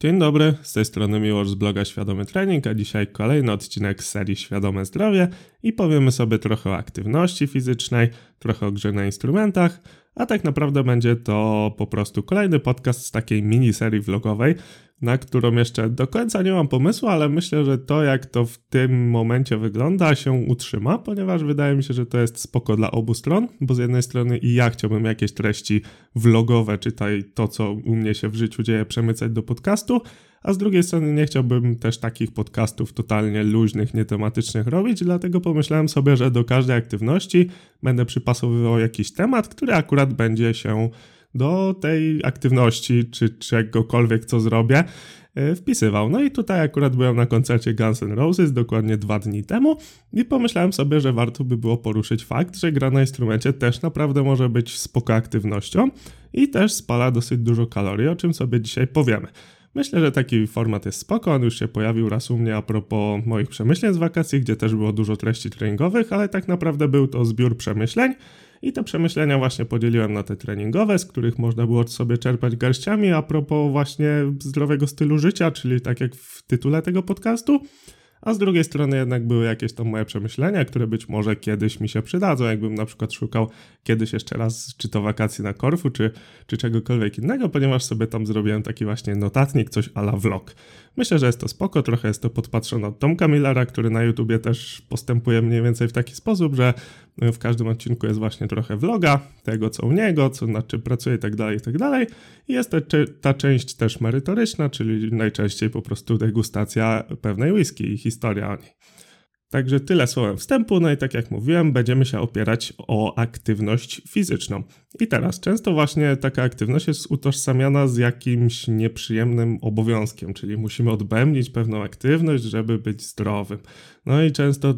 Dzień dobry, z tej strony Miłosz z bloga Świadomy Trening, a dzisiaj kolejny odcinek z serii Świadome Zdrowie i powiemy sobie trochę o aktywności fizycznej, trochę o grze na instrumentach, a tak naprawdę będzie to po prostu kolejny podcast z takiej miniserii vlogowej, na którą jeszcze do końca nie mam pomysłu, ale myślę, że to jak to w tym momencie wygląda się utrzyma, ponieważ wydaje mi się, że to jest spoko dla obu stron, bo z jednej strony i ja chciałbym jakieś treści vlogowe, czytaj to, co u mnie się w życiu dzieje, przemycać do podcastu, a z drugiej strony nie chciałbym też takich podcastów totalnie luźnych, nietematycznych robić, dlatego pomyślałem sobie, że do każdej aktywności będę przypasowywał jakiś temat, który akurat będzie się do tej aktywności, czy czegokolwiek, co zrobię, e, wpisywał. No i tutaj akurat byłem na koncercie Guns N' Roses dokładnie dwa dni temu i pomyślałem sobie, że warto by było poruszyć fakt, że gra na instrumencie też naprawdę może być spoko aktywnością i też spala dosyć dużo kalorii, o czym sobie dzisiaj powiemy. Myślę, że taki format jest spoko, on już się pojawił raz u mnie a propos moich przemyśleń z wakacji, gdzie też było dużo treści treningowych, ale tak naprawdę był to zbiór przemyśleń, i te przemyślenia właśnie podzieliłem na te treningowe, z których można było sobie czerpać garściami a propos właśnie zdrowego stylu życia, czyli tak jak w tytule tego podcastu a z drugiej strony jednak były jakieś tam moje przemyślenia, które być może kiedyś mi się przydadzą, jakbym na przykład szukał kiedyś jeszcze raz, czy to wakacji na Korfu, czy, czy czegokolwiek innego, ponieważ sobie tam zrobiłem taki właśnie notatnik, coś ala vlog. Myślę, że jest to spoko, trochę jest to podpatrzone od Tomka Millera, który na YouTubie też postępuje mniej więcej w taki sposób, że w każdym odcinku jest właśnie trochę vloga, tego co u niego, co nad czym pracuje i tak dalej, i tak dalej. I jest ta, ta część też merytoryczna, czyli najczęściej po prostu degustacja pewnej whisky i historia o niej. Także tyle słowem wstępu, no i tak jak mówiłem, będziemy się opierać o aktywność fizyczną. I teraz często właśnie taka aktywność jest utożsamiana z jakimś nieprzyjemnym obowiązkiem, czyli musimy odbębnić pewną aktywność, żeby być zdrowym. No i często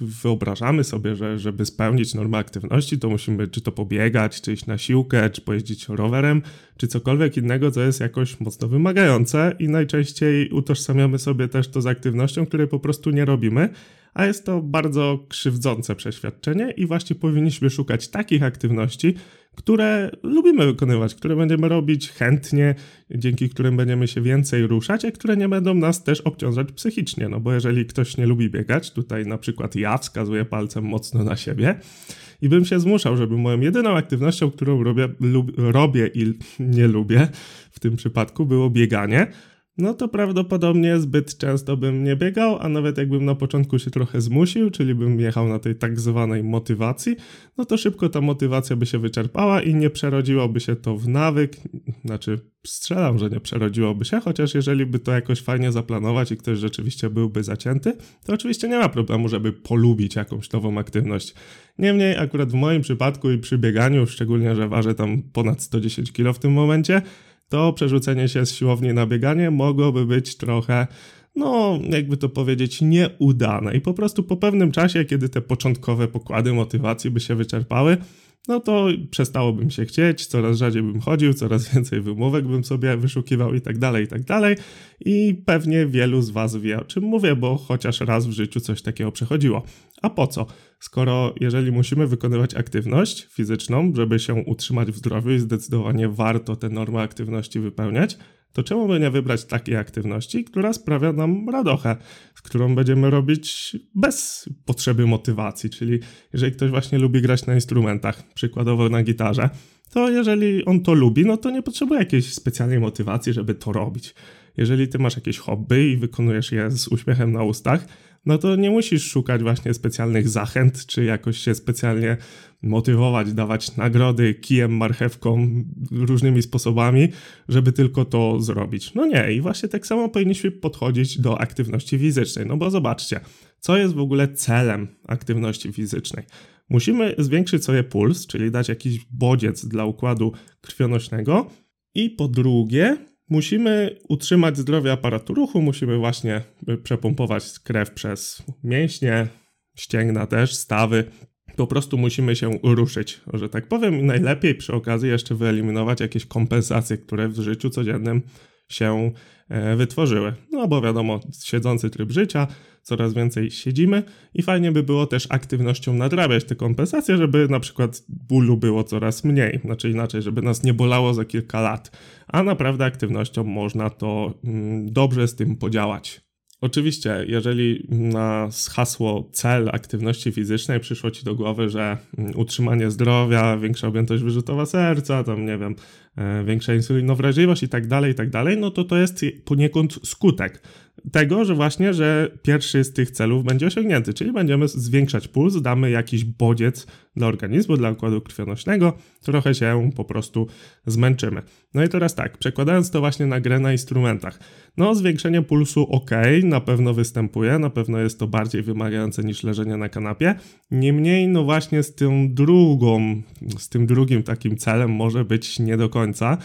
wyobrażamy sobie, że żeby spełnić normę aktywności, to musimy czy to pobiegać, czy iść na siłkę, czy pojeździć rowerem, czy cokolwiek innego, co jest jakoś mocno wymagające i najczęściej utożsamiamy sobie też to z aktywnością, której po prostu nie robimy a jest to bardzo krzywdzące przeświadczenie i właśnie powinniśmy szukać takich aktywności, które lubimy wykonywać, które będziemy robić chętnie, dzięki którym będziemy się więcej ruszać, a które nie będą nas też obciążać psychicznie. No bo jeżeli ktoś nie lubi biegać, tutaj na przykład ja wskazuję palcem mocno na siebie i bym się zmuszał, żeby moją jedyną aktywnością, którą robię, lub, robię i nie lubię w tym przypadku było bieganie, no to prawdopodobnie zbyt często bym nie biegał, a nawet jakbym na początku się trochę zmusił, czyli bym jechał na tej tak zwanej motywacji, no to szybko ta motywacja by się wyczerpała i nie przerodziłoby się to w nawyk, znaczy strzelam, że nie przerodziłoby się, chociaż jeżeli by to jakoś fajnie zaplanować i ktoś rzeczywiście byłby zacięty, to oczywiście nie ma problemu, żeby polubić jakąś nową aktywność. Niemniej akurat w moim przypadku i przy bieganiu, szczególnie, że ważę tam ponad 110 kg w tym momencie, to przerzucenie się z siłowni na bieganie mogłoby być trochę, no, jakby to powiedzieć, nieudane. I po prostu po pewnym czasie, kiedy te początkowe pokłady motywacji by się wyczerpały, no to przestałobym się chcieć, coraz rzadziej bym chodził, coraz więcej wymówek bym sobie wyszukiwał i tak dalej, i tak dalej. I pewnie wielu z Was wie o czym mówię, bo chociaż raz w życiu coś takiego przechodziło. A po co? Skoro jeżeli musimy wykonywać aktywność fizyczną, żeby się utrzymać w zdrowiu i zdecydowanie warto te normy aktywności wypełniać, to czemu by nie wybrać takiej aktywności, która sprawia nam radochę, z którą będziemy robić bez potrzeby motywacji, czyli jeżeli ktoś właśnie lubi grać na instrumentach, przykładowo na gitarze, to jeżeli on to lubi, no to nie potrzebuje jakiejś specjalnej motywacji, żeby to robić. Jeżeli ty masz jakieś hobby i wykonujesz je z uśmiechem na ustach, no to nie musisz szukać właśnie specjalnych zachęt, czy jakoś się specjalnie motywować, dawać nagrody kijem, marchewką, różnymi sposobami, żeby tylko to zrobić. No nie, i właśnie tak samo powinniśmy podchodzić do aktywności fizycznej, no bo zobaczcie, co jest w ogóle celem aktywności fizycznej. Musimy zwiększyć sobie puls, czyli dać jakiś bodziec dla układu krwionośnego, i po drugie, Musimy utrzymać zdrowie aparatu ruchu, musimy właśnie przepompować krew przez mięśnie, ścięgna też, stawy. Po prostu musimy się ruszyć, że tak powiem. Najlepiej przy okazji jeszcze wyeliminować jakieś kompensacje, które w życiu codziennym się wytworzyły. No bo wiadomo, siedzący tryb życia, coraz więcej siedzimy i fajnie by było też aktywnością nadrabiać te kompensacje, żeby na przykład bólu było coraz mniej, znaczy inaczej, żeby nas nie bolało za kilka lat, a naprawdę aktywnością można to mm, dobrze z tym podziałać. Oczywiście, jeżeli na hasło cel aktywności fizycznej przyszło ci do głowy, że mm, utrzymanie zdrowia, większa objętość wyrzutowa serca, tam nie wiem, e, większa insulinowrażliwość i tak dalej, i tak dalej, no to to jest poniekąd skutek tego, że właśnie, że pierwszy z tych celów będzie osiągnięty, czyli będziemy zwiększać puls, damy jakiś bodziec dla organizmu, dla układu krwionośnego, trochę się po prostu zmęczymy. No i teraz tak, przekładając to właśnie na grę na instrumentach. No, zwiększenie pulsu ok, na pewno występuje, na pewno jest to bardziej wymagające niż leżenie na kanapie. Niemniej, no właśnie z tą drugą, z tym drugim takim celem może być nie do końca,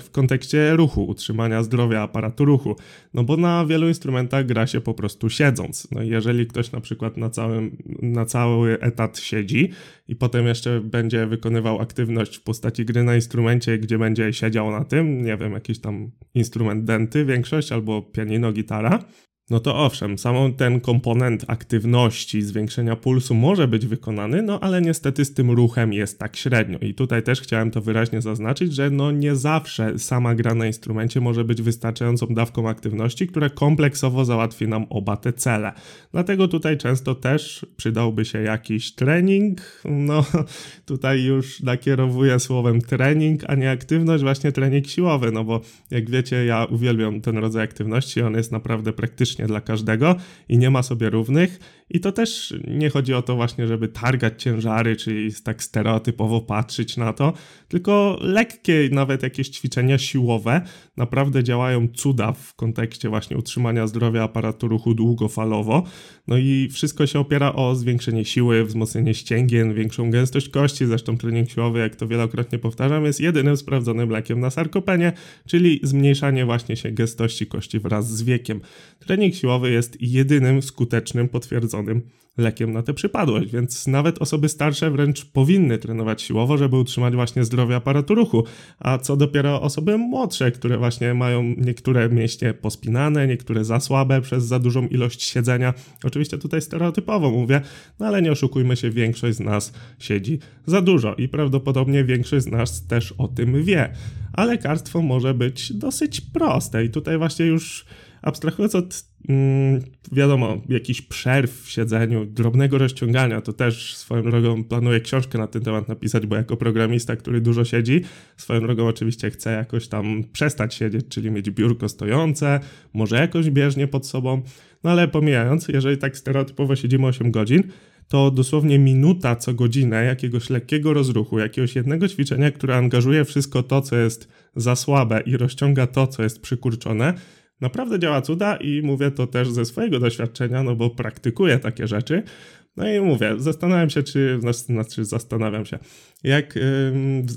w kontekście ruchu, utrzymania zdrowia aparatu ruchu. No bo na wielu instrumentach gra się po prostu siedząc. No i jeżeli ktoś na przykład na, całym, na cały etat siedzi i potem jeszcze będzie wykonywał aktywność w postaci gry na instrumencie, gdzie będzie siedział na tym, nie wiem, jakiś tam instrument denty, większość, albo pianino, gitara, no to owszem, sam ten komponent aktywności, zwiększenia pulsu może być wykonany, no ale niestety z tym ruchem jest tak średnio. I tutaj też chciałem to wyraźnie zaznaczyć, że no nie zawsze sama gra na instrumencie może być wystarczającą dawką aktywności, która kompleksowo załatwi nam oba te cele. Dlatego tutaj często też przydałby się jakiś trening. No tutaj już nakierowuję słowem trening, a nie aktywność, właśnie trening siłowy, no bo jak wiecie, ja uwielbiam ten rodzaj aktywności, on jest naprawdę praktycznie dla każdego i nie ma sobie równych. I to też nie chodzi o to właśnie, żeby targać ciężary, czyli tak stereotypowo patrzeć na to, tylko lekkie nawet jakieś ćwiczenia siłowe naprawdę działają cuda w kontekście właśnie utrzymania zdrowia aparatu ruchu długofalowo. No i wszystko się opiera o zwiększenie siły, wzmocnienie ścięgien, większą gęstość kości. Zresztą trening siłowy, jak to wielokrotnie powtarzam, jest jedynym sprawdzonym lekiem na sarkopenię, czyli zmniejszanie właśnie się gęstości kości wraz z wiekiem. Trening siłowy jest jedynym skutecznym, potwierdzonym lekiem na tę przypadłość, więc nawet osoby starsze wręcz powinny trenować siłowo, żeby utrzymać właśnie zdrowie aparatu ruchu, a co dopiero osoby młodsze, które właśnie mają niektóre mięśnie pospinane, niektóre za słabe przez za dużą ilość siedzenia. Oczywiście tutaj stereotypowo mówię, no ale nie oszukujmy się, większość z nas siedzi za dużo i prawdopodobnie większość z nas też o tym wie. A lekarstwo może być dosyć proste i tutaj właśnie już abstrahując od mm, wiadomo, jakichś przerw w siedzeniu, drobnego rozciągania, to też swoją drogą planuję książkę na ten temat napisać, bo jako programista, który dużo siedzi, swoją drogą oczywiście chcę jakoś tam przestać siedzieć, czyli mieć biurko stojące, może jakoś bieżnie pod sobą, no ale pomijając, jeżeli tak stereotypowo siedzimy 8 godzin, to dosłownie minuta co godzinę jakiegoś lekkiego rozruchu, jakiegoś jednego ćwiczenia, które angażuje wszystko to, co jest za słabe i rozciąga to, co jest przykurczone, Naprawdę działa cuda i mówię to też ze swojego doświadczenia, no bo praktykuję takie rzeczy. No i mówię, zastanawiam się, czy, znaczy zastanawiam się, jak yy,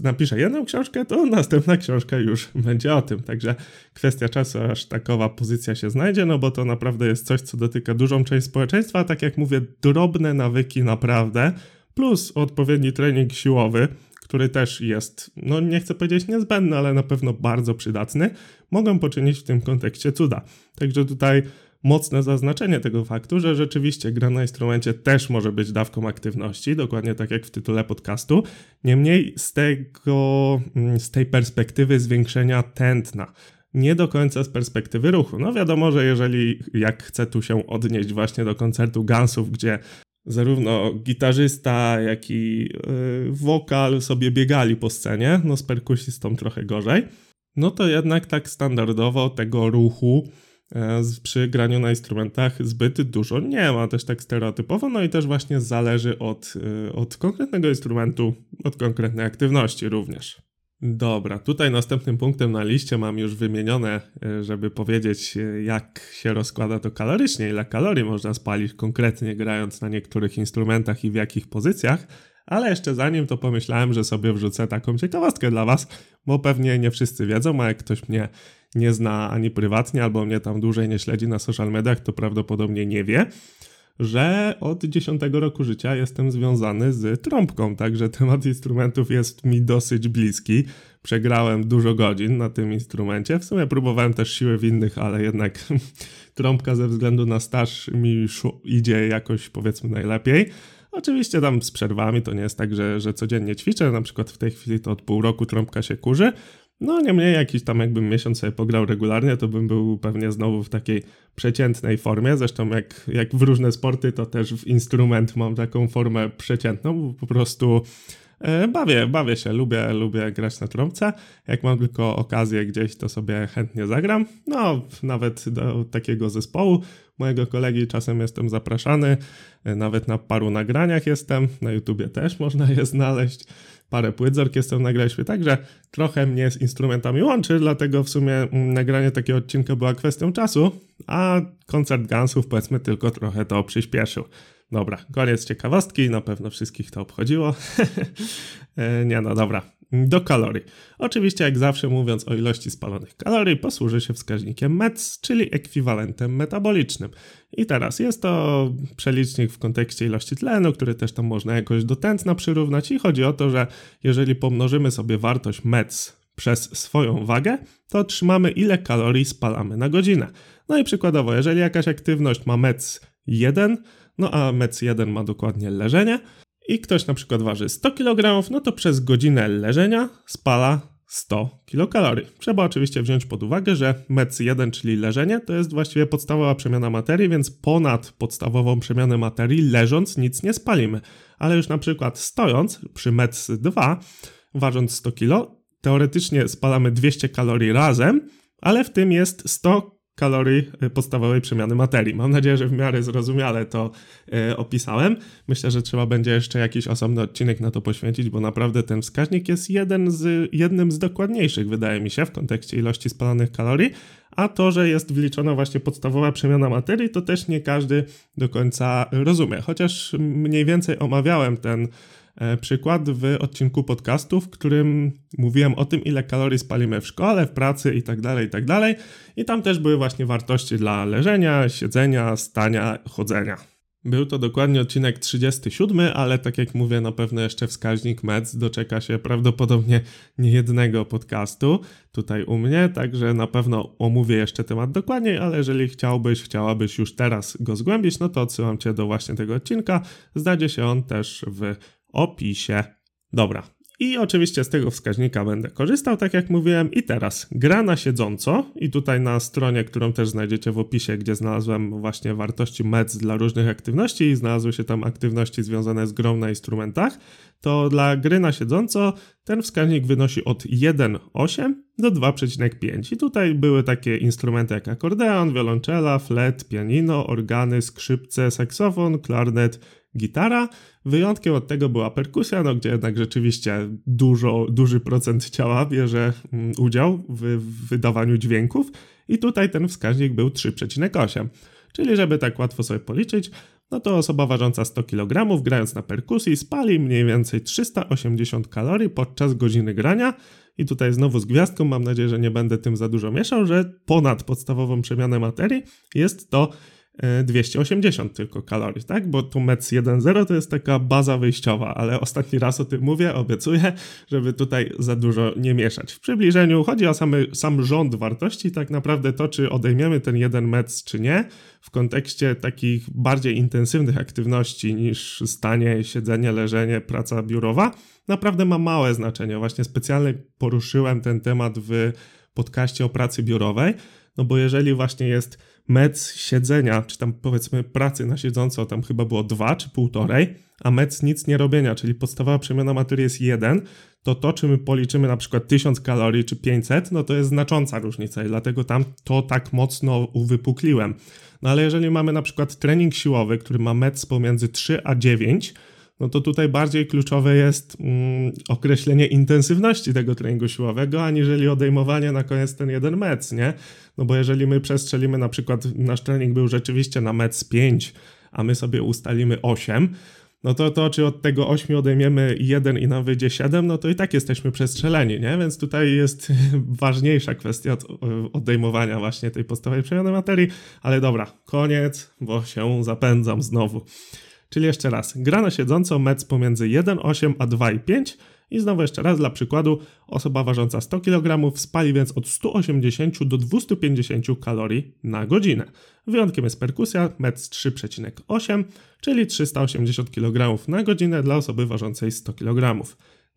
napiszę jedną książkę, to następna książka już będzie o tym. Także kwestia czasu, aż takowa pozycja się znajdzie, no bo to naprawdę jest coś, co dotyka dużą część społeczeństwa, tak jak mówię, drobne nawyki naprawdę, plus odpowiedni trening siłowy, który też jest, no nie chcę powiedzieć niezbędny, ale na pewno bardzo przydatny, mogą poczynić w tym kontekście cuda. Także tutaj mocne zaznaczenie tego faktu, że rzeczywiście gra na instrumencie też może być dawką aktywności, dokładnie tak jak w tytule podcastu. Niemniej z tego, mm, z tej perspektywy zwiększenia tętna nie do końca z perspektywy ruchu. No wiadomo, że jeżeli jak chcę tu się odnieść właśnie do koncertu Gunsów, gdzie zarówno gitarzysta, jak i yy, wokal sobie biegali po scenie, no z perkusistą trochę gorzej, no to jednak tak standardowo tego ruchu e, przy graniu na instrumentach zbyt dużo nie ma, też tak stereotypowo, no i też właśnie zależy od, e, od konkretnego instrumentu, od konkretnej aktywności również. Dobra, tutaj następnym punktem na liście mam już wymienione, e, żeby powiedzieć, e, jak się rozkłada to kalorycznie, ile kalorii można spalić konkretnie grając na niektórych instrumentach i w jakich pozycjach. Ale jeszcze zanim to pomyślałem, że sobie wrzucę taką ciekawostkę dla Was, bo pewnie nie wszyscy wiedzą, a jak ktoś mnie nie zna ani prywatnie, albo mnie tam dłużej nie śledzi na social mediach, to prawdopodobnie nie wie że od 10 roku życia jestem związany z trąbką, także temat instrumentów jest mi dosyć bliski. przegrałem dużo godzin na tym instrumencie. W sumie próbowałem też siły w innych, ale jednak trąbka ze względu na staż mi idzie jakoś powiedzmy najlepiej. Oczywiście tam z przerwami to nie jest tak, że, że codziennie ćwiczę, na przykład w tej chwili to od pół roku trąbka się kurzy, no niemniej jakiś tam jakbym miesiąc sobie pograł regularnie, to bym był pewnie znowu w takiej przeciętnej formie. Zresztą jak, jak w różne sporty, to też w instrument mam taką formę przeciętną, po prostu bawię, bawię się, lubię, lubię grać na trąbce. Jak mam tylko okazję gdzieś, to sobie chętnie zagram. No, nawet do takiego zespołu mojego kolegi czasem jestem zapraszany, e, nawet na paru nagraniach jestem, na YouTubie też można je znaleźć parę płyt z orkiestrą nagraliśmy, także trochę mnie z instrumentami łączy, dlatego w sumie mm, nagranie takiego odcinka była kwestią czasu, a koncert Gunsów powiedzmy tylko trochę to przyspieszył. Dobra, koniec ciekawostki, na pewno wszystkich to obchodziło. E, nie no, dobra. Do kalorii. Oczywiście, jak zawsze mówiąc o ilości spalonych kalorii, posłuży się wskaźnikiem METS, czyli ekwiwalentem metabolicznym. I teraz jest to przelicznik w kontekście ilości tlenu, który też tam można jakoś do tętna przyrównać i chodzi o to, że jeżeli pomnożymy sobie wartość METS przez swoją wagę, to otrzymamy ile kalorii spalamy na godzinę. No i przykładowo, jeżeli jakaś aktywność ma METS 1, no a METS 1 ma dokładnie leżenie, i ktoś na przykład waży 100 kg, no to przez godzinę leżenia spala 100 kilokalorii. Trzeba oczywiście wziąć pod uwagę, że MEC1, czyli leżenie, to jest właściwie podstawowa przemiana materii, więc ponad podstawową przemianę materii leżąc nic nie spalimy. Ale już na przykład stojąc przy MEC2, ważąc 100 kg, teoretycznie spalamy 200 kalorii razem, ale w tym jest 100 kalorii y, podstawowej przemiany materii. Mam nadzieję, że w miarę zrozumiale to y, opisałem. Myślę, że trzeba będzie jeszcze jakiś osobny odcinek na to poświęcić, bo naprawdę ten wskaźnik jest jeden z, jednym z dokładniejszych, wydaje mi się, w kontekście ilości spalonych kalorii, a to, że jest wliczona właśnie podstawowa przemiana materii, to też nie każdy do końca rozumie. Chociaż mniej więcej omawiałem ten przykład w odcinku podcastu, w którym mówiłem o tym, ile kalorii spalimy w szkole, w pracy itd., tak itd. Tak I tam też były właśnie wartości dla leżenia, siedzenia, stania, chodzenia. Był to dokładnie odcinek 37, ale tak jak mówię, na pewno jeszcze wskaźnik MEC doczeka się prawdopodobnie niejednego podcastu tutaj u mnie, także na pewno omówię jeszcze temat dokładniej, ale jeżeli chciałbyś, chciałabyś już teraz go zgłębić, no to odsyłam Cię do właśnie tego odcinka. Znajdzie się on też w opisie. Dobra. I oczywiście z tego wskaźnika będę korzystał, tak jak mówiłem. I teraz gra na siedząco. I tutaj na stronie, którą też znajdziecie w opisie, gdzie znalazłem właśnie wartości MEC dla różnych aktywności i znalazły się tam aktywności związane z grą na instrumentach, to dla gry na siedząco ten wskaźnik wynosi od 1,8 do 2,5. I tutaj były takie instrumenty jak akordeon, wiolonczela, flet, pianino, organy, skrzypce, saksofon, klarnet, gitara. Wyjątkiem od tego była perkusja, no, gdzie jednak rzeczywiście dużo, duży procent ciała bierze mm, udział w, wydawaniu dźwięków i tutaj ten wskaźnik był 3,8. Czyli żeby tak łatwo sobie policzyć, no to osoba ważąca 100 kg grając na perkusji spali mniej więcej 380 kalorii podczas godziny grania. I tutaj znowu z gwiazdką, mam nadzieję, że nie będę tym za dużo mieszał, że ponad podstawową przemianę materii jest to 280 tylko kalorii, tak? Bo tu MEC 1.0 to jest taka baza wyjściowa, ale ostatni raz o tym mówię, obiecuję, żeby tutaj za dużo nie mieszać. W przybliżeniu chodzi o samy, sam rząd wartości, tak naprawdę to, czy odejmiemy ten 1 MEC, czy nie, w kontekście takich bardziej intensywnych aktywności niż stanie, siedzenie, leżenie, praca biurowa, naprawdę ma małe znaczenie. Właśnie specjalnie poruszyłem ten temat w podcaście o pracy biurowej, no bo jeżeli właśnie jest mec siedzenia, czy tam powiedzmy pracy na siedząco, tam chyba było dwa czy półtorej, a mec nic nie robienia, czyli podstawowa przemiana materii jest jeden, to to, czy my policzymy na przykład 1000 kalorii czy 500, no to jest znacząca różnica i dlatego tam to tak mocno uwypukliłem. No ale jeżeli mamy na przykład trening siłowy, który ma mec pomiędzy 3 a 9, no to tutaj bardziej kluczowe jest mm, określenie intensywności tego treningu siłowego, aniżeli odejmowanie na koniec ten jeden mec, nie? No bo jeżeli my przestrzelimy na przykład, nasz trening był rzeczywiście na mec 5, a my sobie ustalimy 8, no to to, czy od tego 8 odejmiemy 1 i nam wyjdzie 7, no to i tak jesteśmy przestrzeleni, nie? Więc tutaj jest ważniejsza kwestia od odejmowania właśnie tej podstawowej przemiany materii, ale dobra, koniec, bo się zapędzam znowu. Czyli jeszcze raz, gra na siedząco mec pomiędzy 1,8 a 2,5 I znowu jeszcze raz dla przykładu, osoba ważąca 100 kg spali więc od 180 do 250 kalorii na godzinę. Wyjątkiem jest perkusja MEC 3,8, czyli 380 kg na godzinę dla osoby ważącej 100 kg.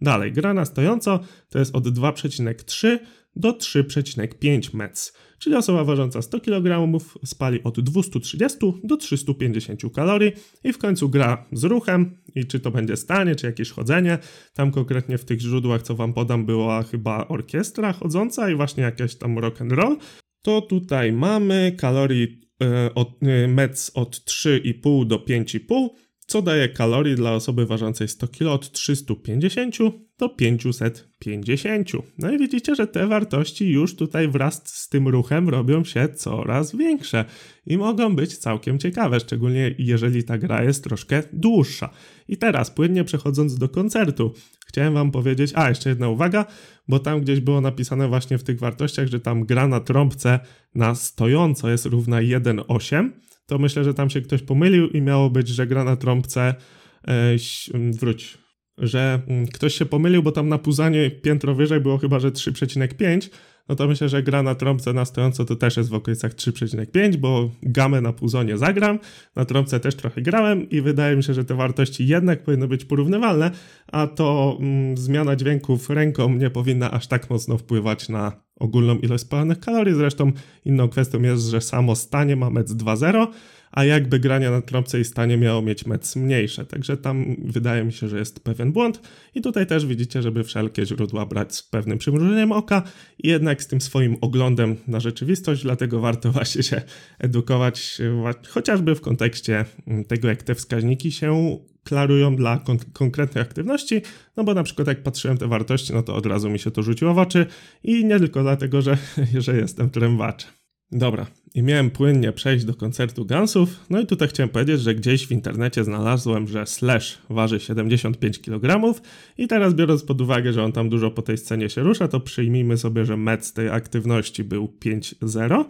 Dalej, gra na stojąco to jest od 2,3 do 3,5 mec, czyli osoba ważąca 100 kg spali od 230 do 350 kalorii i w końcu gra z ruchem i czy to będzie stanie, czy jakieś chodzenie. Tam konkretnie w tych źródłach, co wam podam, była chyba orkiestra chodząca i właśnie jakieś tam rock and roll. To tutaj mamy kalorii e, od, e, mec od 3,5 do 5,5 co daje kalorii dla osoby ważącej 100 kg od 350 do 550. No i widzicie, że te wartości już tutaj wraz z tym ruchem robią się coraz większe i mogą być całkiem ciekawe, szczególnie jeżeli ta gra jest troszkę dłuższa. I teraz, płynnie przechodząc do koncertu, chciałem wam powiedzieć, a jeszcze jedna uwaga, bo tam gdzieś było napisane właśnie w tych wartościach, że tam gra na trąbce na stojąco jest równa 1,8 to myślę, że tam się ktoś pomylił i miało być, że gra na trąbce e, wróć, że mm, ktoś się pomylił, bo tam na puzanie piętro wyżej było chyba, że 3,5, no to myślę, że gra na trąbce na stojąco to też jest w okolicach 3,5, bo gamę na puzonie zagram, na trąbce też trochę grałem i wydaje mi się, że te wartości jednak powinny być porównywalne, a to mm, zmiana dźwięków ręką nie powinna aż tak mocno wpływać na ogólną ilość spalonych kalorii. Zresztą inną kwestią jest, że samo stanie ma MEC 2.0, a jakby granie na trąbce i stanie miało mieć mec mniejsze. Także tam wydaje mi się, że jest pewien błąd. I tutaj też widzicie, żeby wszelkie źródła brać z pewnym przymrużeniem oka i jednak z tym swoim oglądem na rzeczywistość, dlatego warto właśnie się edukować chociażby w kontekście mm, tego, jak te wskaźniki się klarują dla kon konkretnej aktywności, no bo na przykład jak patrzyłem te wartości, no to od razu mi się to rzuciło w oczy i nie tylko dlatego, że, że jestem trębaczem. Dobra, i miałem płynnie przejść do koncertu Gunsów, no i tutaj chciałem powiedzieć, że gdzieś w internecie znalazłem, że Slash waży 75 kg i teraz biorąc pod uwagę, że on tam dużo po tej scenie się rusza, to przyjmijmy sobie, że met tej aktywności był 5,0,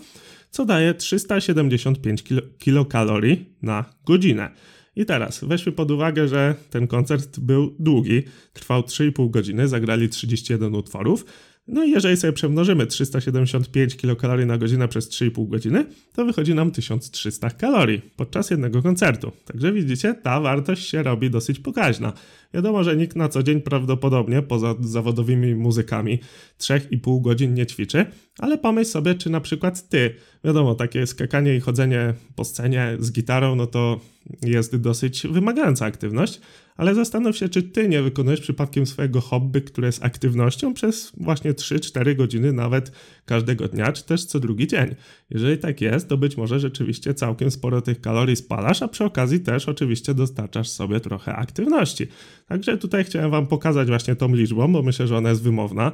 co daje 375 kilokalorii na godzinę. I teraz weźmy pod uwagę, że ten koncert był długi, trwał 3,5 godziny, zagrali 31 utworów, no i jeżeli sobie przemnożymy 375 kilokalorii na godzinę przez 3,5 godziny, to wychodzi nam 1300 kalorii podczas jednego koncertu. Także widzicie, ta wartość się robi dosyć pokaźna. Wiadomo, że nikt na co dzień prawdopodobnie, poza zawodowymi muzykami, 3,5 godzin nie ćwiczy, ale pomyśl sobie, czy na przykład ty, wiadomo, takie skakanie i chodzenie po scenie z gitarą, no to jest dosyć wymagająca aktywność, ale zastanów się, czy ty nie wykonujesz przypadkiem swojego hobby, które jest aktywnością przez właśnie 3-4 godziny nawet każdego dnia, czy też co drugi dzień. Jeżeli tak jest, to być może rzeczywiście całkiem sporo tych kalorii spalasz, a przy okazji też oczywiście dostarczasz sobie trochę aktywności. Także tutaj chciałem wam pokazać właśnie tą liczbą, bo myślę, że ona jest wymowna.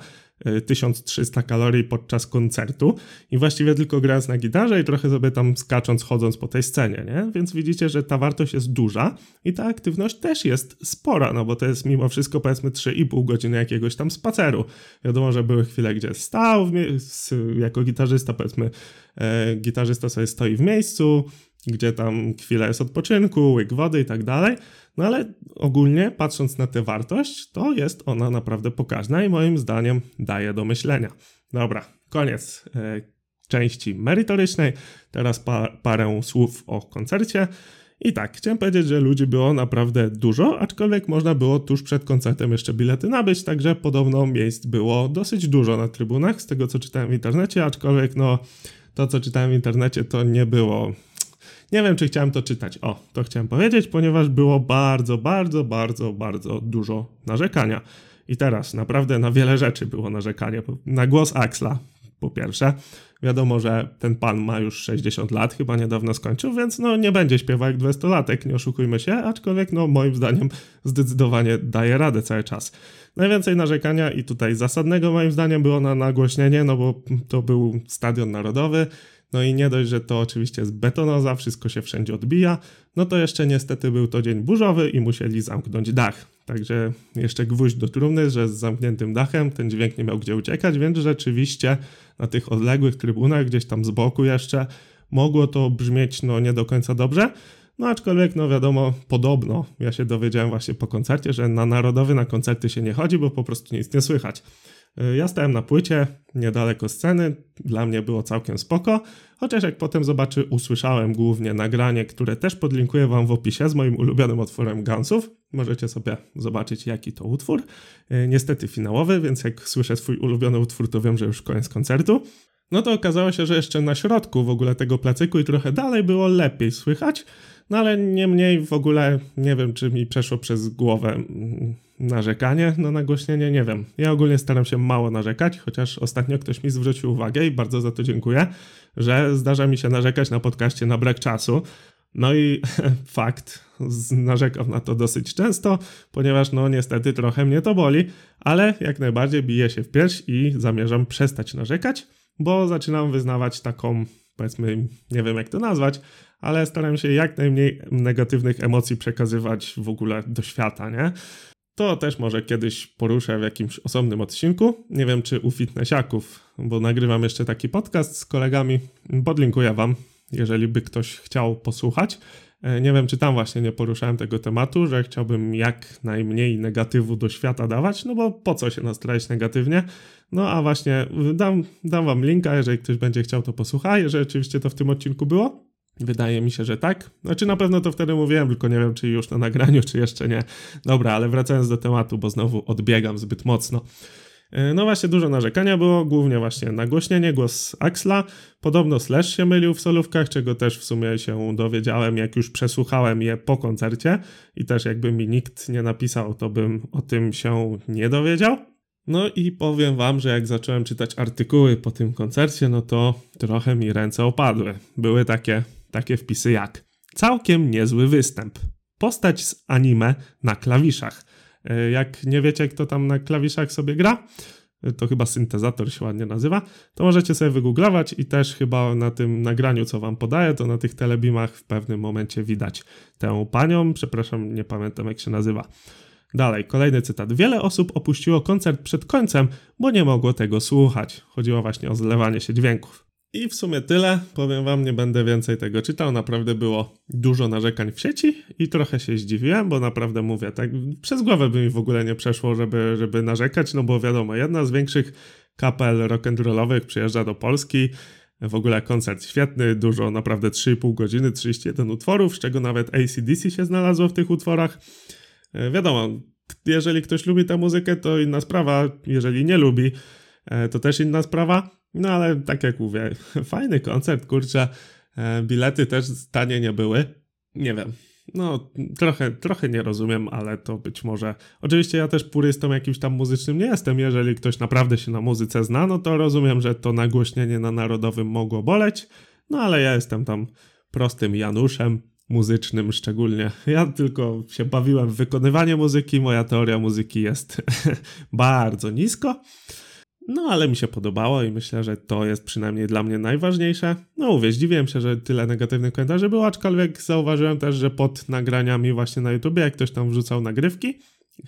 1300 y, kalorii podczas koncertu i właściwie tylko grając na gitarze i trochę sobie tam skacząc, chodząc po tej scenie, nie? Więc widzicie, że ta wartość jest duża i ta aktywność też jest spora, no bo to jest mimo wszystko powiedzmy 3,5 godziny jakiegoś tam spaceru. Wiadomo, że były chwile, gdzie stał jako gitarzysta, powiedzmy e, gitarzysta sobie stoi w miejscu, gdzie tam chwila jest odpoczynku, łyk wody i tak dalej, no ale ogólnie patrząc na tę wartość, to jest ona naprawdę pokaźna i moim zdaniem daje do myślenia. Dobra, koniec e, części merytorycznej. Teraz pa, parę słów o koncercie. I tak, chciałem powiedzieć, że ludzi było naprawdę dużo, aczkolwiek można było tuż przed koncertem jeszcze bilety nabyć, także podobno miejsc było dosyć dużo na trybunach, z tego co czytałem w internecie, aczkolwiek no to co czytałem w internecie to nie było nie wiem, czy chciałem to czytać. O, to chciałem powiedzieć, ponieważ było bardzo, bardzo, bardzo, bardzo dużo narzekania. I teraz naprawdę na wiele rzeczy było narzekanie. Na głos Axla, po pierwsze. Wiadomo, że ten pan ma już 60 lat, chyba niedawno skończył, więc no nie będzie śpiewał jak 20-latek, nie oszukujmy się, aczkolwiek no moim zdaniem zdecydowanie daje radę cały czas. Najwięcej narzekania i tutaj zasadnego moim zdaniem było na nagłośnienie, no bo to był stadion narodowy, no i nie dość, że to oczywiście jest betonoza, wszystko się wszędzie odbija, no to jeszcze niestety był to dzień burzowy i musieli zamknąć dach. Także jeszcze gwóźdź do trumny, że z zamkniętym dachem ten dźwięk nie miał gdzie uciekać, więc rzeczywiście na tych odległych trybunach, gdzieś tam z boku jeszcze, mogło to brzmieć no nie do końca dobrze. No aczkolwiek, no wiadomo, podobno, ja się dowiedziałem właśnie po koncercie, że na narodowy na koncerty się nie chodzi, bo po prostu nic nie słychać. Y, ja stałem na płycie, niedaleko sceny, dla mnie było całkiem spoko, chociaż jak potem zobaczy, usłyszałem głównie nagranie, które też podlinkuję wam w opisie z moim ulubionym utworem Gunsów. Możecie sobie zobaczyć jaki to utwór. Y, niestety finałowy, więc jak słyszę swój ulubiony utwór, to wiem, że już koniec koncertu. No to okazało się, że jeszcze na środku w ogóle tego placyku i trochę dalej było lepiej słychać, no ale niemniej w ogóle nie wiem, czy mi przeszło przez głowę mm, narzekanie na nagłośnienie, nie wiem. Ja ogólnie staram się mało narzekać, chociaż ostatnio ktoś mi zwrócił uwagę i bardzo za to dziękuję, że zdarza mi się narzekać na podcaście na brak czasu. No i fakt, narzekam na to dosyć często, ponieważ no niestety trochę mnie to boli, ale jak najbardziej biję się w pierś i zamierzam przestać narzekać, bo zaczynam wyznawać taką, powiedzmy, nie wiem jak to nazwać, ale staram się jak najmniej negatywnych emocji przekazywać w ogóle do świata, nie? To też może kiedyś poruszę w jakimś osobnym odcinku. Nie wiem, czy u fitnessiaków, bo nagrywam jeszcze taki podcast z kolegami. Podlinkuję wam, jeżeli by ktoś chciał posłuchać. E, nie wiem, czy tam właśnie nie poruszałem tego tematu, że chciałbym jak najmniej negatywu do świata dawać, no bo po co się nastrajać negatywnie? No a właśnie dam, dam wam linka, jeżeli ktoś będzie chciał to posłucha, jeżeli oczywiście to w tym odcinku było. Wydaje mi się, że tak. Znaczy na pewno to wtedy mówiłem, tylko nie wiem, czy już na nagraniu, czy jeszcze nie. Dobra, ale wracając do tematu, bo znowu odbiegam zbyt mocno. E, no właśnie dużo narzekania było, głównie właśnie nagłośnienie, głos Axla. Podobno Slash się mylił w solówkach, czego też w sumie się dowiedziałem, jak już przesłuchałem je po koncercie i też jakby mi nikt nie napisał, to bym o tym się nie dowiedział. No i powiem wam, że jak zacząłem czytać artykuły po tym koncercie, no to trochę mi ręce opadły. Były takie takie wpisy jak całkiem niezły występ. Postać z anime na klawiszach. E, jak nie wiecie, kto tam na klawiszach sobie gra, e, to chyba syntezator się ładnie nazywa, to możecie sobie wygooglować i też chyba na tym nagraniu, co wam podaję, to na tych telebimach w pewnym momencie widać tę panią, przepraszam, nie pamiętam jak się nazywa. Dalej, kolejny cytat. Wiele osób opuściło koncert przed końcem, bo nie mogło tego słuchać. Chodziło właśnie o zlewanie się dźwięków. I w sumie tyle. Powiem wam, nie będę więcej tego czytał. Naprawdę było dużo narzekań w sieci i trochę się zdziwiłem, bo naprawdę mówię, tak przez głowę by mi w ogóle nie przeszło, żeby, żeby narzekać, no bo wiadomo, jedna z większych kapel rock'n'rollowych przyjeżdża do Polski. W ogóle koncert świetny, dużo, naprawdę 3,5 godziny, 31 utworów, z czego nawet ACDC się znalazło w tych utworach. E, wiadomo, jeżeli ktoś lubi tę muzykę, to inna sprawa, jeżeli nie lubi, to też inna sprawa. No ale tak jak mówię, fajny koncert, kurczę. E, bilety też tanie nie były. Nie wiem. No, trochę, trochę nie rozumiem, ale to być może. Oczywiście ja też purystą jakimś tam muzycznym nie jestem. Jeżeli ktoś naprawdę się na muzyce zna, no to rozumiem, że to nagłośnienie na narodowym mogło boleć. No ale ja jestem tam prostym Januszem muzycznym szczególnie. Ja tylko się bawiłem w wykonywanie muzyki. Moja teoria muzyki jest bardzo nisko. No ale mi się podobało i myślę, że to jest przynajmniej dla mnie najważniejsze. No mówię, zdziwiłem się, że tyle negatywnych komentarzy było, aczkolwiek zauważyłem też, że pod nagraniami właśnie na YouTube, jak ktoś tam wrzucał nagrywki,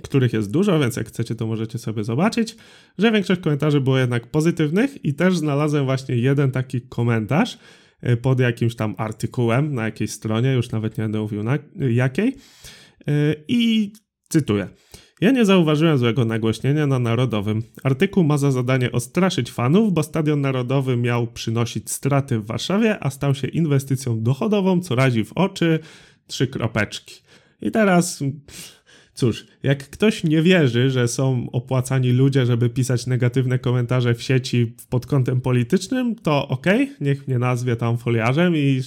których jest dużo, więc jak chcecie, to możecie sobie zobaczyć, że większość komentarzy było jednak pozytywnych i też znalazłem właśnie jeden taki komentarz y, pod jakimś tam artykułem na jakiejś stronie, już nawet nie będę mówił na jakiej. Y, I cytuję. Ja nie zauważyłem złego nagłośnienia na Narodowym. Artykuł ma za zadanie ostraszyć fanów, bo Stadion Narodowy miał przynosić straty w Warszawie, a stał się inwestycją dochodową, co razi w oczy. Trzy kropeczki. I teraz... Cóż, jak ktoś nie wierzy, że są opłacani ludzie, żeby pisać negatywne komentarze w sieci pod kątem politycznym, to okej, okay, niech mnie nazwie tam foliarzem i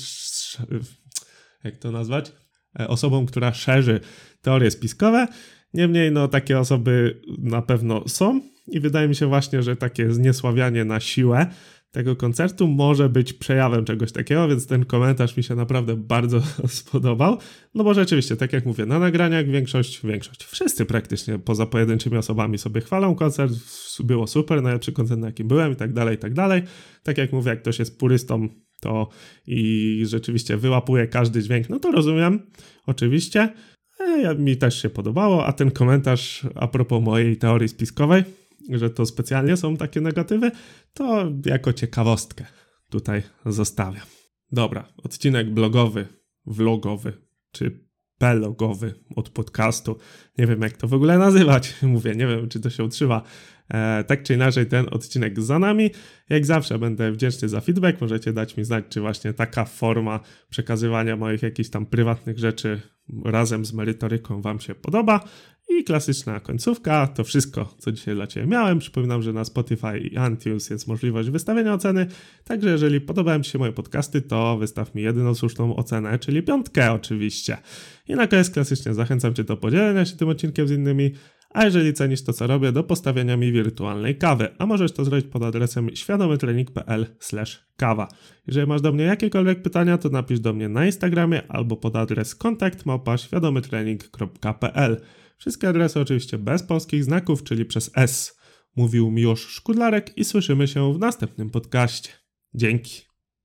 jak to nazwać? E, osobą, która szerzy teorie spiskowe. Niemniej, no, takie osoby na pewno są i wydaje mi się właśnie, że takie zniesławianie na siłę tego koncertu może być przejawem czegoś takiego, więc ten komentarz mi się naprawdę bardzo spodobał. No bo rzeczywiście, tak jak mówię, na nagraniach większość, większość, wszyscy praktycznie poza pojedynczymi osobami sobie chwalą koncert, było super, najlepszy koncert na jakim byłem i tak dalej, i tak dalej. Tak jak mówię, jak ktoś jest purystą, to i rzeczywiście wyłapuje każdy dźwięk, no to rozumiem, oczywiście. E, mi też się podobało, a ten komentarz a propos mojej teorii spiskowej, że to specjalnie są takie negatywy, to jako ciekawostkę tutaj zostawiam. Dobra, odcinek blogowy, vlogowy, czy P logowy od podcastu. Nie wiem, jak to w ogóle nazywać. Mówię, nie wiem, czy to się utrzyma. E, tak czy inaczej, ten odcinek za nami. Jak zawsze będę wdzięczny za feedback. Możecie dać mi znać, czy właśnie taka forma przekazywania moich jakichś tam prywatnych rzeczy razem z merytoryką Wam się podoba. I klasyczna końcówka, to wszystko, co dzisiaj dla Ciebie miałem. Przypominam, że na Spotify i Antius jest możliwość wystawienia oceny, także jeżeli podobają Ci się moje podcasty, to wystaw mi jedyną słuszną ocenę, czyli piątkę oczywiście. I na koniec klasycznie zachęcam Cię do podzielenia się tym odcinkiem z innymi, a jeżeli cenisz to, co robię, do postawienia mi wirtualnej kawy, a możesz to zrobić pod adresem świadomytrening.pl kawa. Jeżeli masz do mnie jakiekolwiek pytania, to napisz do mnie na Instagramie albo pod adres kontakt małpa świadomytrening.pl. Wszystkie adresy oczywiście bez polskich znaków, czyli przez S. Mówił Miłosz Szkudlarek i słyszymy się w następnym podcaście. Dzięki.